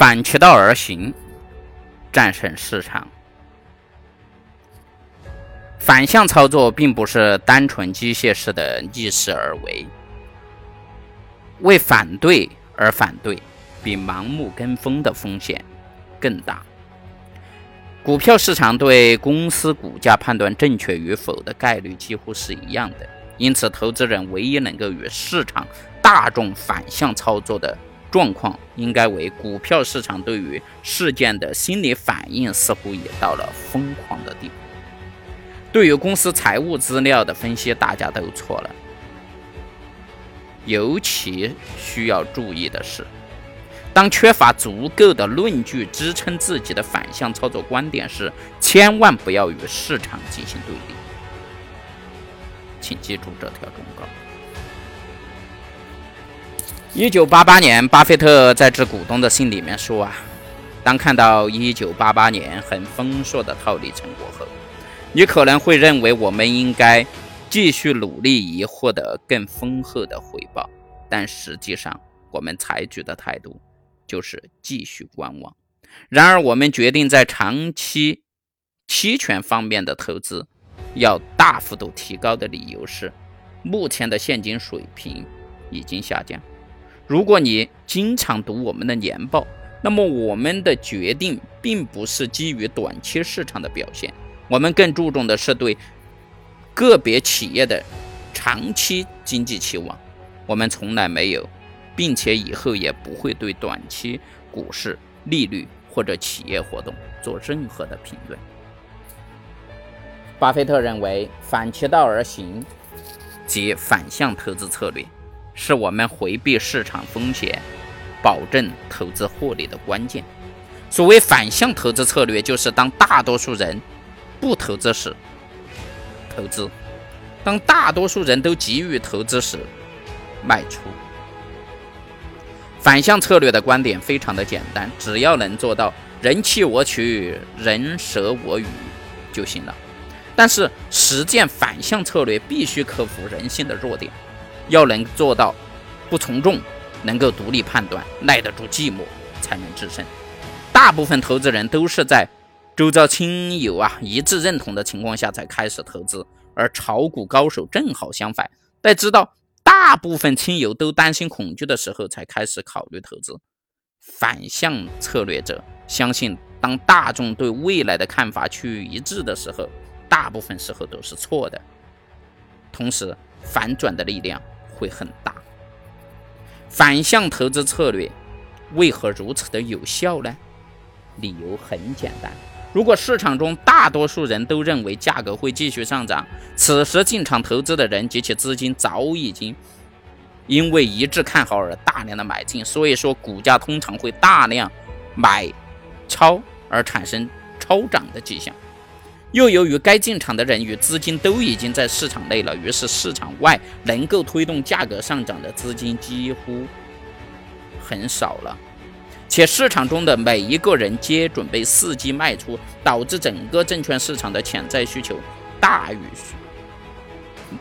反其道而行，战胜市场。反向操作并不是单纯机械式的逆势而为，为反对而反对，比盲目跟风的风险更大。股票市场对公司股价判断正确与否的概率几乎是一样的，因此，投资人唯一能够与市场大众反向操作的状况，应该为股票市场对于事件的心理反应似乎也到了疯狂的地步。对于公司财务资料的分析，大家都错了。尤其需要注意的是，当缺乏足够的论据支撑自己的反向操作观点时，千万不要与市场进行对立。请记住这条忠告。一九八八年，巴菲特在致股东的信里面说：“啊，当看到一九八八年很丰硕的套利成果后。”你可能会认为我们应该继续努力以获得更丰厚的回报，但实际上我们采取的态度就是继续观望。然而，我们决定在长期期权方面的投资要大幅度提高的理由是，目前的现金水平已经下降。如果你经常读我们的年报，那么我们的决定并不是基于短期市场的表现。我们更注重的是对个别企业的长期经济期望。我们从来没有，并且以后也不会对短期股市、利率或者企业活动做任何的评论。巴菲特认为，反其道而行，即反向投资策略，是我们回避市场风险、保证投资获利的关键。所谓反向投资策略，就是当大多数人。不投资时，投资；当大多数人都急于投资时，卖出。反向策略的观点非常的简单，只要能做到人弃我取，人舍我予就行了。但是实践反向策略必须克服人性的弱点，要能做到不从众，能够独立判断，耐得住寂寞，才能制胜。大部分投资人都是在。周遭亲友啊一致认同的情况下才开始投资，而炒股高手正好相反，在知道大部分亲友都担心恐惧的时候才开始考虑投资。反向策略者相信，当大众对未来的看法趋于一致的时候，大部分时候都是错的。同时，反转的力量会很大。反向投资策略为何如此的有效呢？理由很简单。如果市场中大多数人都认为价格会继续上涨，此时进场投资的人及其资金早已经因为一致看好而大量的买进，所以说股价通常会大量买超而产生超涨的迹象。又由于该进场的人与资金都已经在市场内了，于是市场外能够推动价格上涨的资金几乎很少了。且市场中的每一个人皆准备伺机卖出，导致整个证券市场的潜在需求大于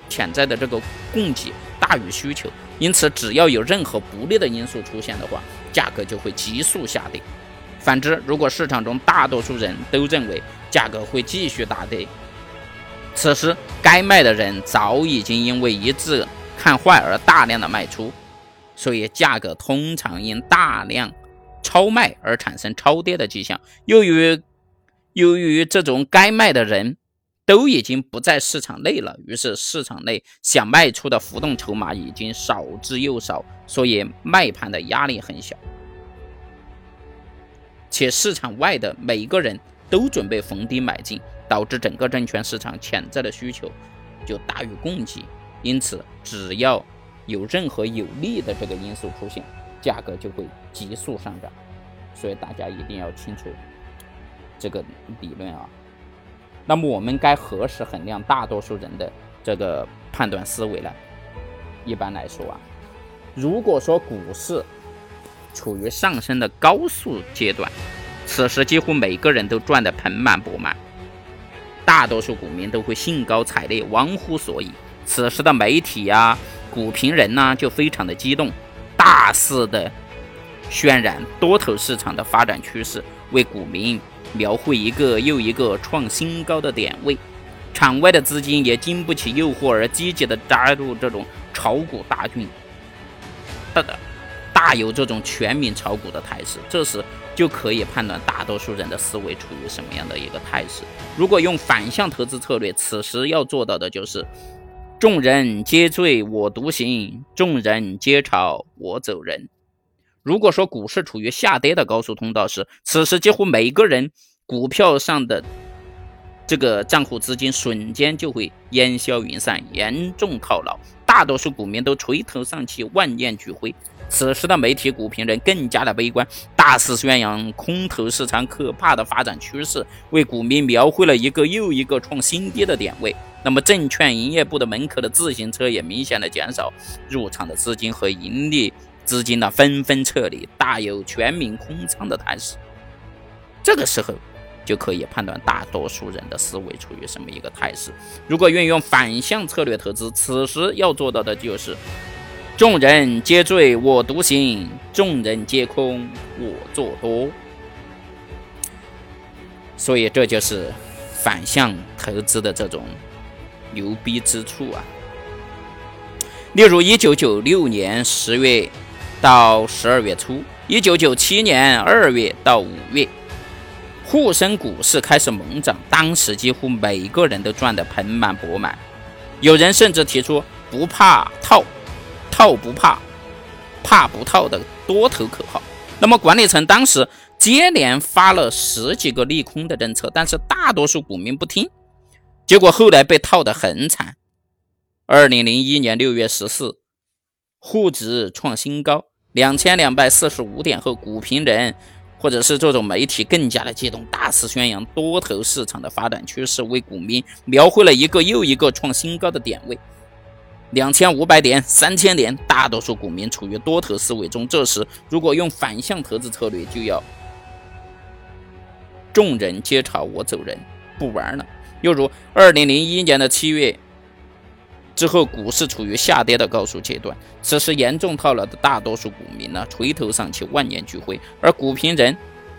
潜在的这个供给大于需求，因此只要有任何不利的因素出现的话，价格就会急速下跌。反之，如果市场中大多数人都认为价格会继续大跌，此时该卖的人早已经因为一致看坏而大量的卖出，所以价格通常因大量。超卖而产生超跌的迹象，由于由于这种该卖的人都已经不在市场内了，于是市场内想卖出的浮动筹码已经少之又少，所以卖盘的压力很小。且市场外的每一个人都准备逢低买进，导致整个证券市场潜在的需求就大于供给，因此只要有任何有利的这个因素出现。价格就会急速上涨，所以大家一定要清楚这个理论啊。那么我们该何时衡量大多数人的这个判断思维呢？一般来说啊，如果说股市处于上升的高速阶段，此时几乎每个人都赚得盆满钵满，大多数股民都会兴高采烈、忘乎所以。此时的媒体呀、股评人呢就非常的激动。大肆的渲染多头市场的发展趋势，为股民描绘一个又一个创新高的点位。场外的资金也经不起诱惑而积极的加入这种炒股大军，大有这种全民炒股的态势。这时就可以判断大多数人的思维处于什么样的一个态势。如果用反向投资策略，此时要做到的就是众人皆醉我独醒，众人皆炒我走人。如果说股市处于下跌的高速通道时，此时几乎每个人股票上的。这个账户资金瞬间就会烟消云散，严重套牢，大多数股民都垂头丧气，万念俱灰。此时的媒体股评人更加的悲观，大肆宣扬空头市场可怕的发展趋势，为股民描绘了一个又一个创新低的点位。那么，证券营业部的门口的自行车也明显的减少，入场的资金和盈利资金呢纷纷撤离，大有全民空仓的态势。这个时候。就可以判断大多数人的思维处于什么一个态势。如果运用反向策略投资，此时要做到的就是众人皆醉我独醒，众人皆空我做多。所以这就是反向投资的这种牛逼之处啊！例如，一九九六年十月到十二月初，一九九七年二月到五月。沪深股市开始猛涨，当时几乎每个人都赚得盆满钵满，有人甚至提出“不怕套，套不怕，怕不套”的多头口号。那么管理层当时接连发了十几个利空的政策，但是大多数股民不听，结果后来被套得很惨。二零零一年六月十四，沪指创新高两千两百四十五点后，股评人。或者是这种媒体更加的激动，大肆宣扬多头市场的发展趋势，为股民描绘了一个又一个创新高的点位，两千五百点、三千点，大多数股民处于多头思维中。这时，如果用反向投资策略，就要众人皆炒我走人，不玩了。又如二零零一年的七月。之后，股市处于下跌的高速阶段，此时严重套牢的大多数股民呢，垂头丧气，万念俱灰。而股评人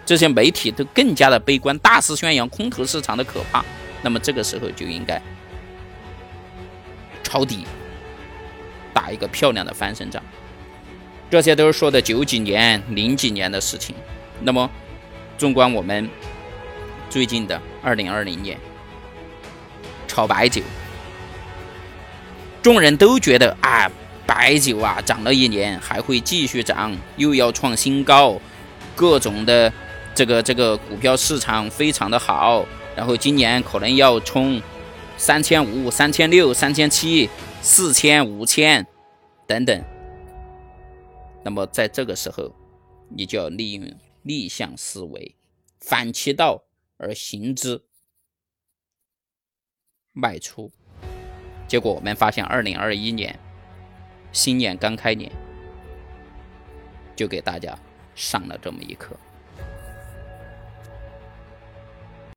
这些媒体都更加的悲观，大肆宣扬空头市场的可怕。那么这个时候就应该抄底，打一个漂亮的翻身仗。这些都是说的九几年、零几年的事情。那么，纵观我们最近的二零二零年，炒白酒。众人都觉得啊，白酒啊涨了一年还会继续涨，又要创新高，各种的这个这个股票市场非常的好，然后今年可能要冲三千五、三千六、三千七、四千、五千等等。那么在这个时候，你就要利用逆向思维，反其道而行之，卖出。结果我们发现，二零二一年新年刚开年，就给大家上了这么一课。